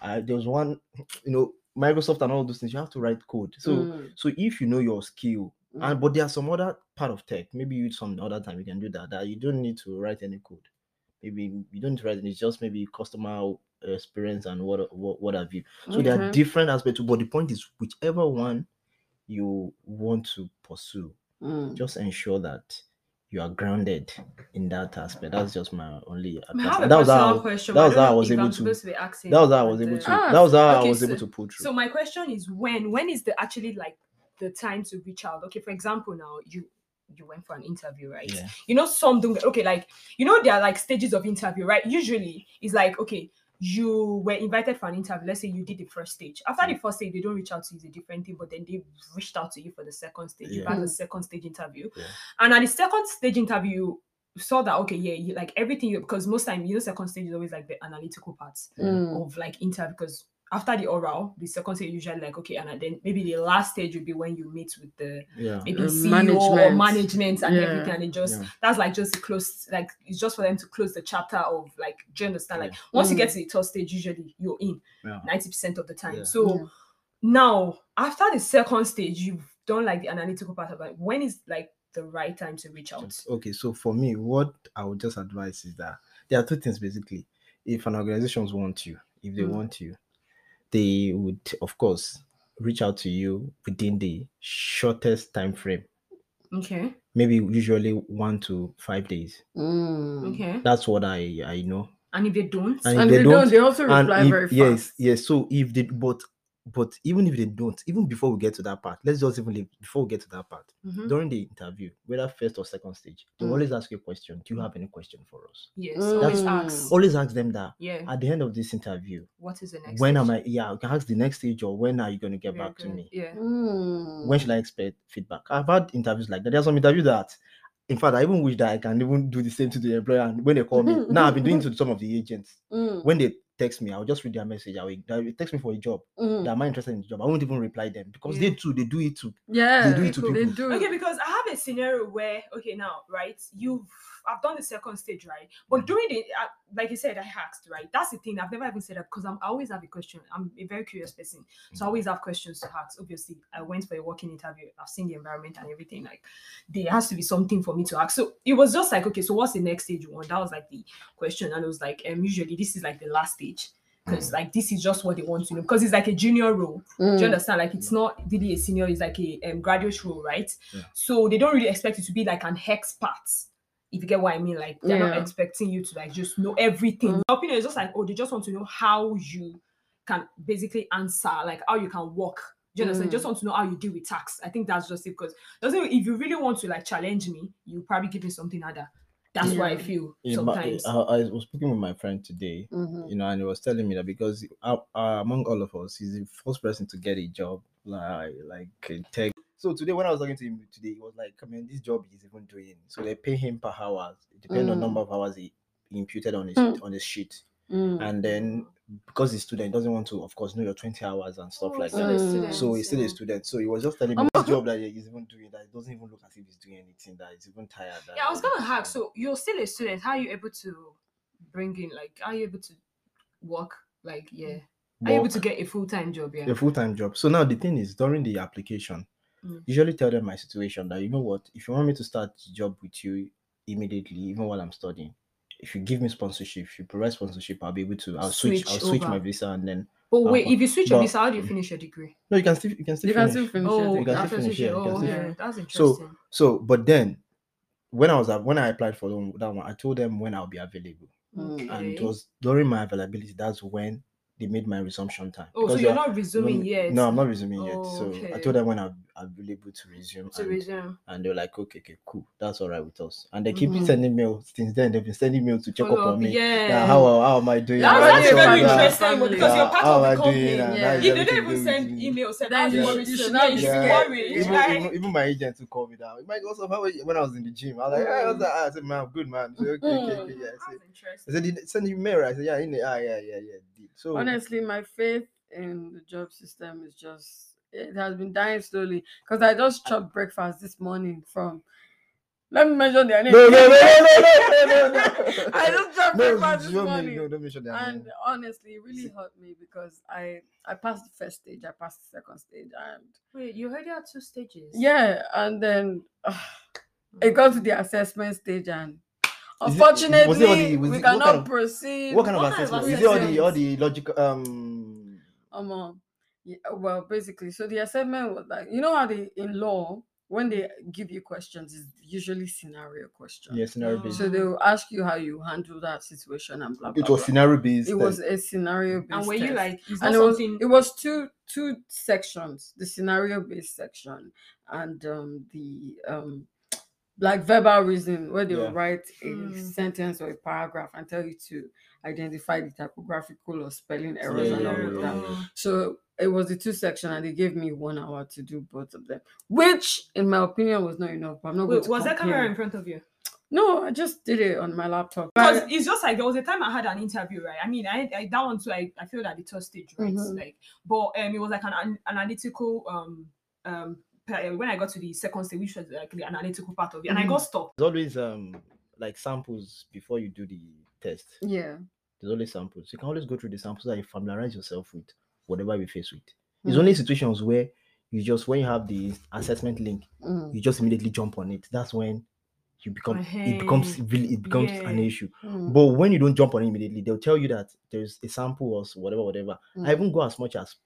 I, there was one, you know, Microsoft and all those things. You have to write code. So, Mm. so if you know your skill, Mm. and but there are some other part of tech. Maybe you some other time you can do that. That you don't need to write any code. Maybe you don't write. It's just maybe customer experience and what what, what have you. So there are different aspects. But the point is, whichever one you want to pursue, Mm. just ensure that you are grounded in that aspect. That's just my only I advice. have a And that was how I personal was, question. that was how I was able I'm to- to that was how I was able to. Ah, that was how I was so- able to pull through. So my question is when? When is the actually like the time to reach out? Okay, for example, now you you went for an interview, right? yeah. You know, some don't okay, like you know, there are like stages of interview, right? Usually it's like okay, you were invited for an interview. Let's say you did the first stage. After the first stage, they don't reach out to you, it's a different thing, but then they reached out to you for the second stage. You Yeah. had Mm. the second stage interview. Yeah. And at the second stage interview, saw that okay, yeah, you like everything you because most time you know second stage is always like the analytical parts Mm. of like interview because after the oral, the second stage usually like okay, and then maybe the last stage would be when you meet with the Yeah. maybe Uh, CEO or management. management and Yeah. everything, and it just Yeah. that's like just close like it's just for them to close the chapter of like do you understand? Like Yeah. once you Mm. get to the third stage, usually you're in Yeah. ninety percent of the time. Yeah. So Yeah. now after the second stage, you've done like the analytical part of like when is like the right time to reach out? Okay, so for me, what I would just advise is that there are two things basically. If an organization want you, if they Mm. want you, they would of course reach out to you within the shortest time frame. Okay. Maybe usually one to five days. Mm. Okay. That's what I I know. And if they don't, And And if they, they don't, don't- they also reply if- very fast. yes, yes. So if they but but even if they don't, even before we get to that part, let's just even leave before we get to that part. Mhm. During the interview, whether first or second stage, they Mm. always ask you a question. Do you have any question for us? yes, always Mm. ask. Always ask them that Yeah. at the end of this interview, What is the next? when am? I? Yeah, you can ask the next stage or when are you going to get Very back to me? Yeah. Mm. When should I expect feedback? I've had interviews like that. There's are some interviews that, in fact, I even wish that I can even do the same to the employer. And when they call me, now I've been doing to some of the agents. Mm. When they text me, I'll just read their message. I will they text me for a job. Mm. That am I interested in the job? I won't even reply them because Yeah. they too they do it too. Yeah, They do it to they people. do. Okay, because I have a scenario where okay now, right? You've I've done the second stage, right? But during the uh, like you said, I asked, right? That's the thing. I've never even said that because I'm I always have a question. I'm a very curious person, so I always have questions to ask. Obviously, I went for a working interview. I've seen the environment and everything. Like there has to be something for me to ask. So it was just like, okay, so what's the next stage you want? That was like the question, and it was like, um, usually this is like the last stage. Because like this is just what they want to know because it's like a junior role. Do Mm. you understand? Like it's not really a senior, it's like a um, graduate role, right? Yeah. So they don't really expect you to be like an expert. If you get what I mean, like they're not expecting you to like just know everything. Mm. My opinion is just like, oh, they just want to know how you can basically answer, like how you can work. Do you understand? Mm. Just want to know how you deal with tax. I think that's just it. Because doesn't if you really want to like challenge me, you probably give me something other. That's what I feel Yeah, but, sometimes. I, I was speaking with my friend today, Mhm. you know, and he was telling me that because uh, uh, among all of us, he's the first person to get a job, like like a tech. So today, when I was talking to him today, he was like, "I mean, this job he's even doing, so they pay him per hour, depending on Mm. number of hours he, he imputed on his Mm. on his sheet, Mm. and then because the student doesn't want to, of course, know your twenty hours and stuff Oh, like that. the students, So he's still a student. So he was just telling me this job that he's even doing that it doesn't even look as if he's doing anything. That he's even tired. that- Yeah, I was gonna ask. So you're still a student. How are you able to bring in like? Are you able to work? Like, yeah. Are you able to get a full time job? Yeah. a full-time job. So now the thing is during the application. Mm. usually tell them my situation that you know what, if you want me to start the job with you immediately, even while I'm studying, if you give me sponsorship, if you provide sponsorship, I'll be able to I'll switch, I'll Switch switch my visa and then But wait, if you switch your But- visa, how do you mm. finish your degree? no, you can still you can still You can finish. still finish Oh, it. You can still finish, yeah, Oh, still yeah, that's interesting. So, so, but then when I was at- when I applied for them- that one, I told them when I'll be available, Mm. mm. and it was during my availability. That's when they made my resumption time. Oh, so Because you're you are- not resuming no, yet? No, I'm not resuming yet. Oh, So I told them when I'll, available to resume To and, resume. and they were like okay okay cool that's all right with us and they keep Mhm. sending mail since then they've been sending mail to check Follow up on up, me yeah. yeah, how, how am I doing That's, How That's that's this your very one, family. interesting Yeah. because you're Yeah, part how of am I the doing? company. And Yeah. how is If they don't even send email, send Then out you- worried, you so should yeah, not be should worry. even, like- even, even my agent to call me down. It might also how when I was in the gym. I was like, hey, what's that? I said, man, I'm good, man. She okay, okay, okay, yeah. I said, That's interesting. I said, did they send you mail? I said, yeah, in the ah, yeah, yeah, yeah. Did. So Honestly, my faith in the job system is just it has been dying slowly because I just chopped breakfast this morning from. Let me mention their name. no, no, no, no, no, no, no, no. I just chopped no, breakfast this don't morning. mention- no, don't mention their and name. honestly, it really hurt me because I I passed the first stage, I passed the second stage, and Wait, you heard there are two stages? yeah, and then uh, it got to the assessment stage, and Is it- unfortunately, was it all the- was we it- what cannot kind of- proceed. What kind of what kind of assessment? Is it all the assessment? all the logical um Um, yeah, well, basically, so the assessment was like, you know how they in law when they give you questions, is usually scenario questions. yeah, scenario based? So they will ask you how you handle that situation and blah blah. It was blah. scenario based. It was a scenario based. And were you like, is that and it was something? it was two two sections the scenario based section and um the um like verbal reason where they Yeah. will write a Mm. sentence or a paragraph and tell you to identify the typographical or spelling errors and all yeah, of yeah, that yeah. so it was the two section and they gave me one hour to do both of them which in my opinion was not enough but i'm not going to was there complain. camera in front of you? no i just did it on my laptop Because it's just like there was a time I had an interview, right? I mean, I, I that one too. I, I feel at the third stage, right? Mhm. Like, but um, it was like an, an analytical um um. Pe- When I got to the second stage, which was like the analytical part of it, and I Mhm. got stuck. There's always um like samples before you do the test. yeah There's always samples. You can always go through the samples that you familiarize yourself with whatever you face with. It's Mm. only situations where you just when you have the assessment link, Mm, you just immediately jump on it. That's when you become it becomes Uh-huh. really it becomes an issue. mm, But when you don't jump on it immediately, they'll tell you that there's a sample or s- whatever, whatever. I mm. even go as much as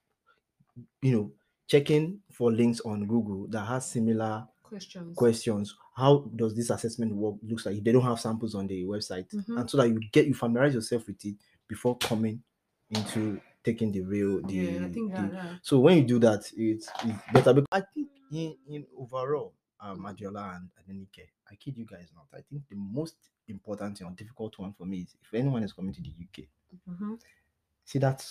you know, checking for links on Google that has similar Questions. questions. How does this assessment work? Looks like they don't have samples on the website, Mhm. and so that you get you familiarize yourself with it before coming into taking the real the, yeah, I think that. the- Yeah. so when you do that, it's, it's better. Because I think in, in overall, um, Adeola and Adenike, I kid you guys not. I think the most important and difficult one for me is if anyone is coming to the UK, Mhm. see that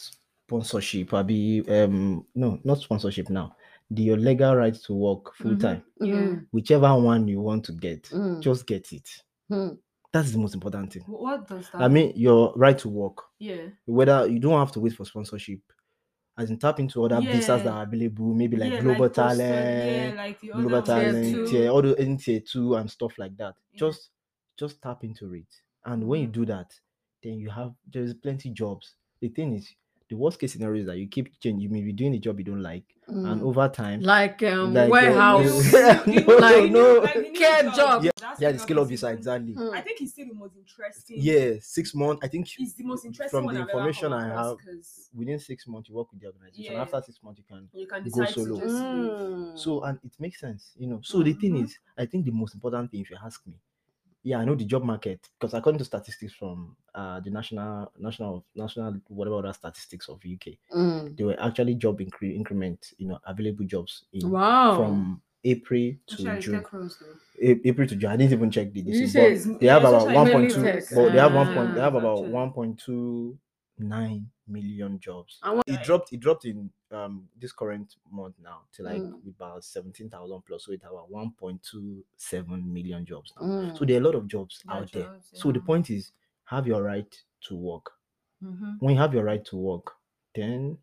sponsorship, I be um no, not sponsorship now. The your legal right to work full Mhm. time, Yeah. Mm, whichever one you want to get, mm, just get it. mm. That's the most important thing. What does that? I mean, your right to work, yeah. whether you don't have to wait for sponsorship, as in tap into other visas that are available, maybe like yeah, global postal- talent, Yeah, like the global talent, Tier yeah, too. all the in tier two and stuff like that. Yeah. Just just tap into it. And when you Mhm. do that, then you have there's plenty jobs. The thing is, the worst case scenario is that you keep changing. You may be doing a job you don't like, and Mm. over time, like um Like, uh, warehouse Yeah, You- you- no, like, no. like, Care job. yeah, that's yeah, the the job scale of is visa exactly. Mm. I think it's still the most interesting. Yeah, six months. I think It's the most interesting from the information I have, have, 'cause within six months you work with the organization. Yeah. After six months you can you can go decide solo. to just. Mm. So and it makes sense, you know. So the thing Mhm. is, I think the most important thing, if you ask me, yeah, I know the job market because according to statistics from uh the national national national whatever other statistics of UK, Mm. there were actually job incre- increment, you know, available jobs in wow from April to June. tech. A- April to June. I didn't even check the this, say they have about one point two. But they have one point. They have about one point two nine million jobs. And what- It dropped. It dropped in um this current month now to like Mm. about seventeen thousand plus. So it have about one point two seven million jobs now. Mm. So there are a lot of jobs There are out there. jobs, So the point is, have your right to work. Mhm. When you have your right to work, then.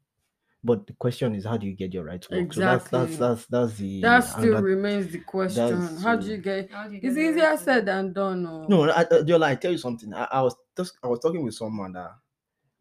But the question is, how do you get your right to work? So that's that's Exactly. that's that's the that still another- remains the question how do you get do you it's get easier right said than done oh. No, I, I, Diola, I tell you something. I, I was just I was talking with someone that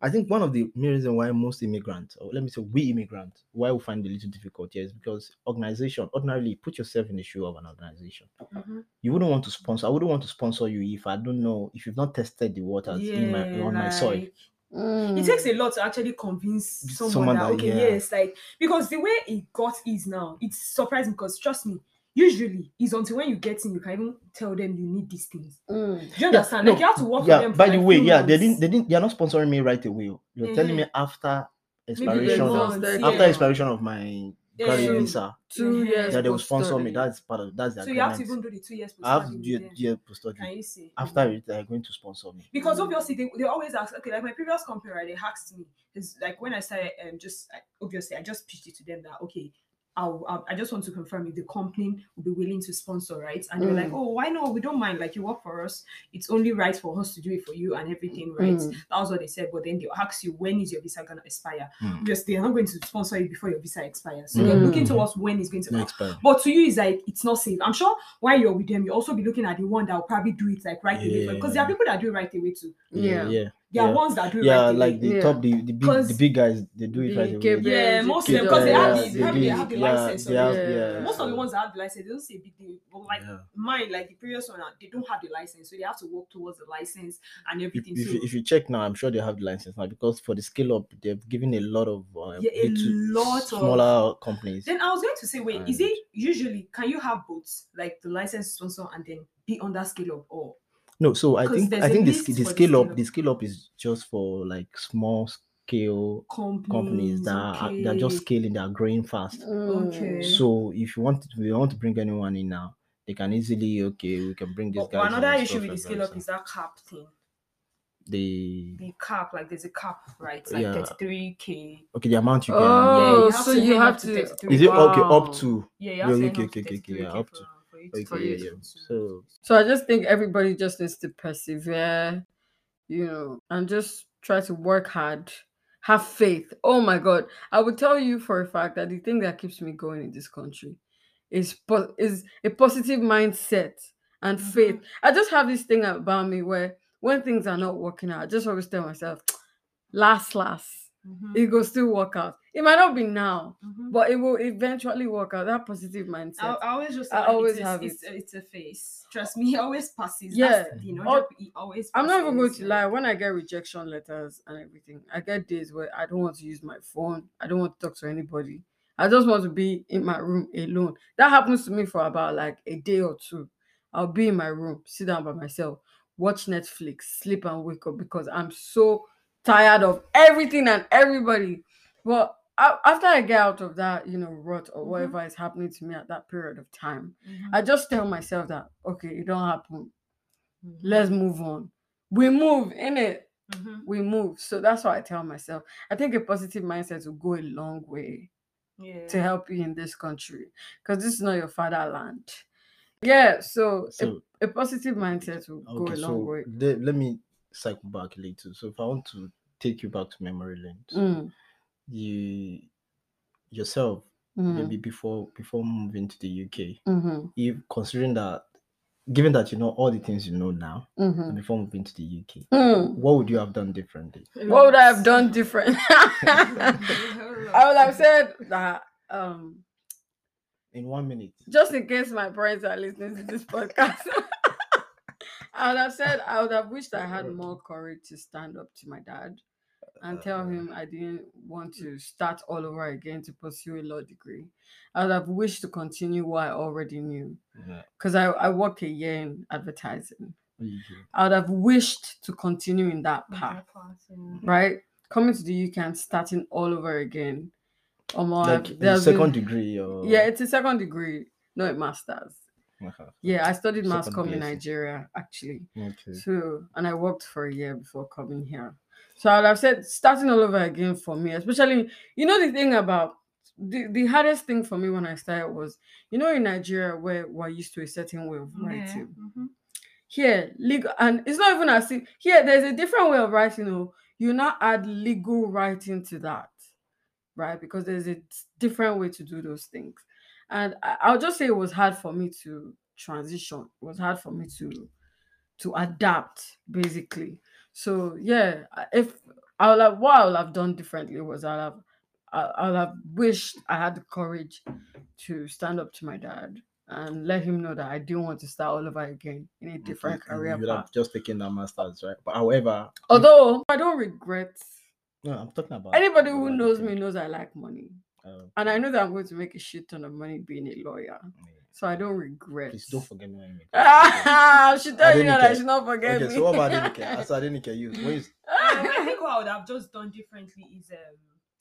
I think one of the main reasons why most immigrants, or let me say we immigrants, why we find it a little difficult here is because organization, ordinarily put yourself in the shoe of an organization. Mhm. You wouldn't want to sponsor, I wouldn't want to sponsor you if I don't know, if you've not tested the waters in my Yeah, on my soil. Mm. It takes a lot to actually convince someone, Someone that, that- okay, yeah. yes, like because the way it got is now, it's surprising because trust me, usually it's until when you get in, you can even tell them you need these things. Mm. Do you understand? no, like you have to work yeah, for them. by the like way, few yeah, they didn't they didn't they're not sponsoring me right away. oh. You're telling me after Maybe expiration of months, after yeah. expiration of my carry Um, visa. Two years. That they will sponsor me. That's part of that's the So you have to even do the two years. I have to post-study do with a year post study. Can you see? After it, they're going to sponsor me. because obviously they, they always ask okay like my previous company right they asked me it's like when i started um just I- obviously i just pitched it to them that okay I'll, I'll, I just want to confirm if the company will be willing to sponsor, right? And they're like, Mm. oh, why not? We don't mind. Like, you work for us. It's only right for us to do it for you and everything, right? Mm. That was what they said. But then they'll ask you, when is your visa going to expire? Mm. Because they're not going to sponsor you before your visa expires. So they're looking Mm. towards when it's going to Next time. but to you, it's like it's not safe. I'm sure while you're with them, you also be looking at the one that will probably do it like right away. Because there are people that do it right away too. Yeah. yeah. There are Yeah. ones that do it Yeah, right like the Yeah. top, the, the big, the 'Cause big guys, they do it the right away. Yeah, most of them because they have the they they have the license. they have, already. Yeah. yeah. Most of the ones that have the license, they don't say big deal. But like Yeah. mine, like the previous one, uh, they don't have the license, so they have to work towards the license and If, everything. if, so you, if you check now, I'm sure they have the license now because for the scale up, they've given a lot of uh, Yeah, a little lot of- smaller companies. then I was going to say, wait, is it usually can you have both, like the license sponsor and then be on that scale up, or No, so I think there's I a think the, the scale scale up up. the scale up is just for like small scale companies, companies that are, they're just scaling, they are growing fast. Mm. Okay. So if you want to, if want to bring anyone in now, they can easily okay, we can bring this guy. but another issue with the scale up is that cap thing. the The cap, like there's a cap, right? Like Yeah. 33k. okay the amount you can. Oh, you so you have to to. Is it okay up to? Yeah, you Yeah, to okay, earn up to okay, okay, okay, yeah, up for- to- for you yeah, yeah. So So I just think everybody just needs to persevere, you know, and just try to work hard. Have faith. Oh my God. I would tell you for a fact that the thing that keeps me going in this country is po- is a positive mindset and Mhm. faith. I just have this thing about me where when things are not working out, I just always tell myself, last, last, Mhm, it will still work out. It might not be now, mhm. but it will eventually work out. That positive mindset. I, I always just I always it's, have it's, it. it's a face. Trust me, it always passes. Yeah. That's, you know, Oh, it always. I'm not even going to lie. When I get rejection letters and everything, I get days where I don't want to use my phone. I don't want to talk to anybody. I just want to be in my room alone. That happens to me for about like a day or two. I'll be in my room, sit down by myself, watch Netflix, sleep and wake up because I'm so tired of everything and everybody. But after I get out of that, you know, rut or Mhm. whatever is happening to me at that period of time, Mhm, I just tell myself that okay, it don't happen. mhm, Let's move on. We move in it mhm. we move. So that's what I tell myself. I think a positive mindset will go a long way Yeah. to help you in this country because this is not your fatherland. Yeah, so, a- so a, positive mindset will go a long so way. let, let me cycle back a little. So if I want to take you back to memory lane, so Mm, you yourself mm, maybe before before moving to the UK, mhm, if considering that given that you know all the things you know now mhm, before moving to the UK, mm. what would you have done differently? What would I have done different? I would have said that um In one minute. just in case my parents are listening to this podcast. I would have said I would have wished I had more courage to stand up to my dad and tell him I didn't want to start all over again to pursue a law degree. I would have wished to continue what I already knew Yeah. because I, I worked a year in advertising. I would have wished to continue in that path, right? Coming to the UK and starting all over again. Um, Like a second been- degree or yeah, it's a second degree, not a master's. Yeah, I studied mass comm in Nigeria actually. Okay. So, and I worked for a year before coming here. So I would have said starting all over again for me, especially you know the thing about the, the hardest thing for me when I started was you know in Nigeria where we're used to a certain way of writing. Mhm. Here, legal and it's not even as if here there's a different way of writing. Oh, you now add legal writing to that, right? Because there's a different way to do those things. And I, I'll just say it was hard for me to transition. It was hard for me to to adapt, basically. So yeah, if I would have what I would have done differently was I'll have I I'll have wished I had the courage to stand up to my dad and let him know that I didn't want to start all over again in a different career You path. have just taken that masters, right? But however, Although I don't regret no, I'm talking about anybody who knows me knows I like money. Uh, And I know that I'm going to make a shit ton of money being a lawyer. So I don't regret. Please don't forget me when you make it. Ah, I should tell you that I should not forget Okay, me. so what about Adenike? As Adenike, you when you Um, I think what I would have just done differently is um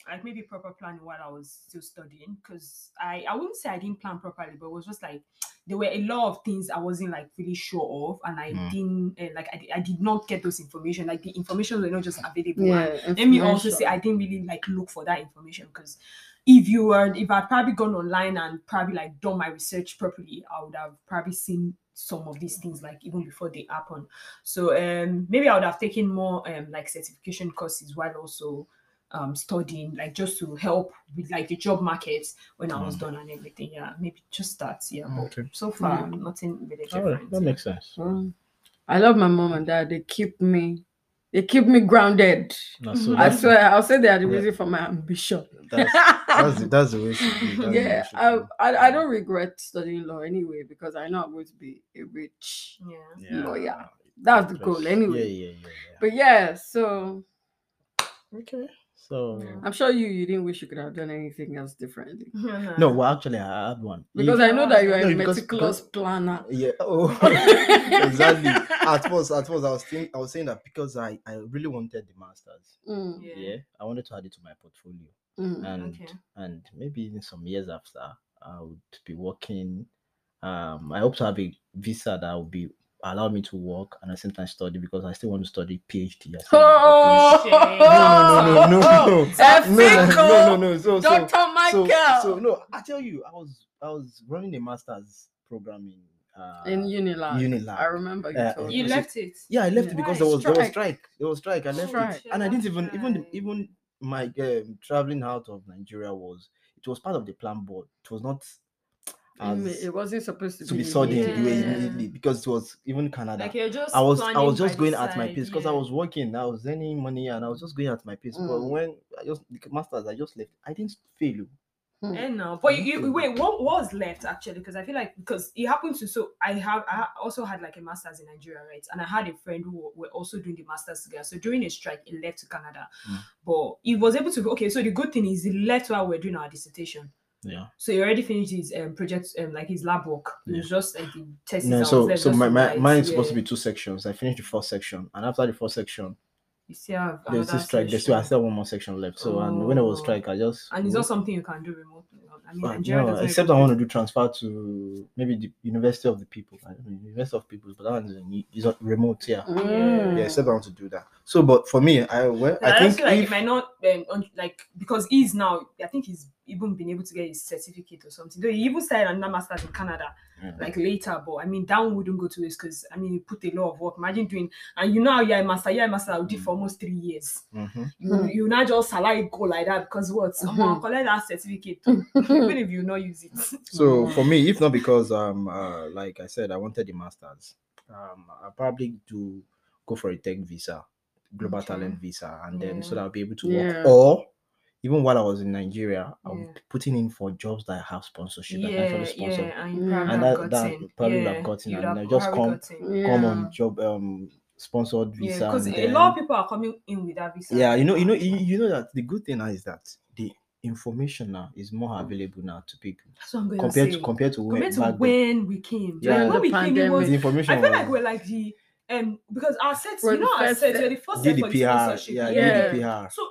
like maybe proper planning while I was still studying because I I wouldn't say I didn't plan properly, but it was just like there were a lot of things I wasn't like really sure of, and I Mm. didn't uh, like I, I did not get those information. Like the information were not just available. Yeah. And let me also say I didn't really like look for that information because if you were if I'd probably gone online and probably like done my research properly, I would have probably seen some of these things like even before they happen. So um maybe I would have taken more um like certification courses while also um studying like just to help with like the job market when I was Mm. done and everything. Yeah, maybe just that. Yeah, but Okay. so far Mm. nothing really All different. right, that yeah. makes sense. Mm. I love my mom and dad. They keep me, they keep me grounded. No, so. I swear, I'll say they are the Yeah. reason for my ambition. that's, that's, the, that's the way it should be. That's the way it yeah, I. I I don't regret studying law anyway because I know I'm going to be a rich. Yeah. lawyer. That's the goal anyway. Yeah, yeah, yeah, But yeah, so. Okay. So I'm sure you you didn't wish you could have done anything else differently no, well, actually, I had one. because If- I know that you are No, a because- meticulous because- planner. Yeah. Oh, exactly. At first, at first, I was think, I was saying that because I, I really wanted the masters. Mm, Yeah. Yeah. I wanted to add it to my portfolio, mm. and Okay. and maybe in some years after, I would be working. Um, I hope to have a visa that will be allow me to work and at the same time study because I still want to study PhD. I still want to do PhD. Oh, No, no, no, no, no, no, Efiko! no, no, no, no. So, so, Dr. so, Michael so no, I tell you, I was I was running a master's program in uh, in Unilag. Unilag. I remember you Uh, told You me. So- left it. Yeah, I left Yeah. it because Why? there was there was Strike. strike. There was strike. I left Strike. it, and I didn't even even Right. even my um, traveling out of Nigeria was it was part of the plan board. It was not Imme- as It wasn't supposed to, to be be sudden Yeah. the way immediately because it was even Canada. Like you're just. I was I was just going at my pace because I was working. I was earning money and I was just going at my pace. But Mm. when I just the masters, I just left. I didn't fail. oh. Eh, no, but you, you wait. What was left actually? Because I feel like because it happened to so I have I also had like a masters in Nigeria, right? And I had a friend who were also doing the masters together. So during a strike, he left to Canada, Mm. but he was able to go. Okay, so the good thing is he left while we are doing our dissertation. Yeah. So he already finished his um, project, um, like his lab work. It was just like the tests. No, so so my, my mine is supposed to be two sections. I finished the first section, and after the first section, You still have there's another this strike. There's still I still have one more section left. So and when it was Oh. strike, I just and it's not something you can do remotely. I mean, Nigeria no, except I want to do transfer to maybe the University of the People. I don't University of People, but that one is, not remote. Yeah. Mm. Yeah, except I want to do that. So, but for me, I well, I, I think feel like if, it might not um, un- like because he's now. I think he's even been able to get his certificate or something. Though he even started another master's in Canada Yeah. like later. But I mean, that one wouldn't go to waste because I mean, you put a lot of work. Imagine doing and you know how you're a master, you're a master. I did for almost three years. Mhm. You Mm. you not just allow it go like that because what? Mhm. Someone collect that certificate even if you not use it. So Mm. for me, if not because um uh, like I said, I wanted the masters, um I probably do go for a tech visa, global Okay. talent visa, and then so that I'll be able to Yeah. work. Or even while I was in Nigeria, I Yeah. would be putting in for jobs that have sponsorship. that can yeah, actually sponsor. yeah, and you Mm. probably And have that- that probably would have gotten, you'd and have I just come- gotten. Come Yeah. on job um sponsored visa. because and a lot of people are coming in with that visa. yeah you know you know you, you know that the good thing now is that the information now is more available now to people That's what I'm going compared to to say. compared to when, compared to when we came. Yeah. Like, when The we came, it pandemic. was. the information I feel was, like we're like the um because our sets, We're you know, our first sets, set. we're the first did set the for PR the sponsorship. yeah, Yeah. the PR So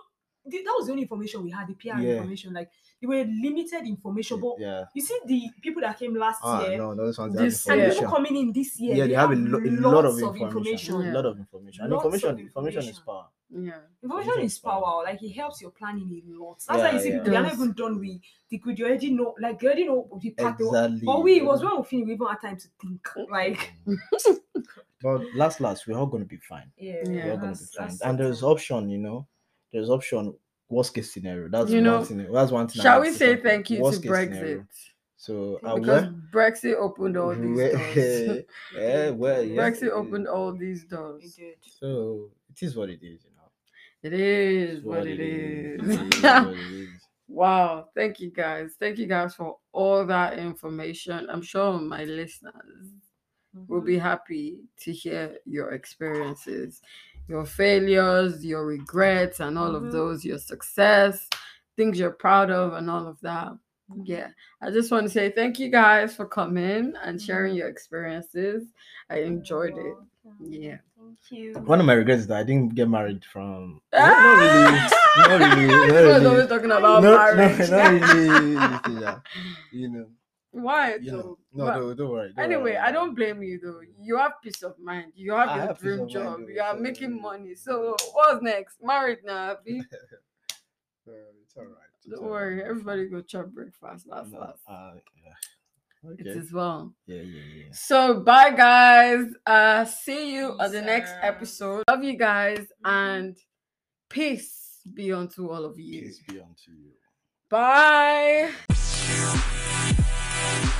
the, that was the only information we had, the PR Yeah. information. Like they were limited information, but yeah you see the people that came last ah year no those ones they have This and people coming in this year, yeah they have a, lo- a lot of lots information, Yeah. a lot of information and Lots of information information is power Yeah. Information Information is is power. power. Like it helps your planning a lot. That's why you see yeah. people they are not even done with the good. You already know, like you already know the path. they want. exactly But we it was when we finished, we even had time to think. Like but last last we're all going to be fine yeah, Yeah. we're all going to be fine and there's option you know there's option worst case scenario that's You one know, thing that's one thing I Shall have we say for. thank you to Worst case Brexit? scenario. so uh, Because well, Brexit opened all these well, doors. yeah, well, yeah. Brexit opened all these doors. It doors. did. So it is what it is, you know. It is It's what it It is. is what it is. wow. Thank you guys. Thank you guys for all that information. I'm sure my listeners will Mhm. be happy to hear your experiences, your failures, your regrets, and all Mhm. of those, your success, things you're proud of, and all of that. Mhm. Yeah, I just want to say thank you guys for coming and sharing Mhm. your experiences. I enjoyed it. Yeah. Thank Thank you. One of my regrets is that I didn't get married from. Ah! Not, not really. Not really. Everyone's Not always really. talking about No, marriage. no, not really. yeah. You know. Why You though? know. No, But no, don't worry. don't anyway, worry. I don't blame you though. You have peace of mind. You have I your have dream of mind, job. You are so- making money. So what's next? Married now, Abi? Uh, it's all right. it's Don't all worry. right. Everybody go chop breakfast last No, last. uh, yeah. It Okay. is well. Yeah, yeah, yeah. So bye guys. Uh see you on the next Peace episode. Love you guys and peace be unto all of you. Peace be unto you. Bye.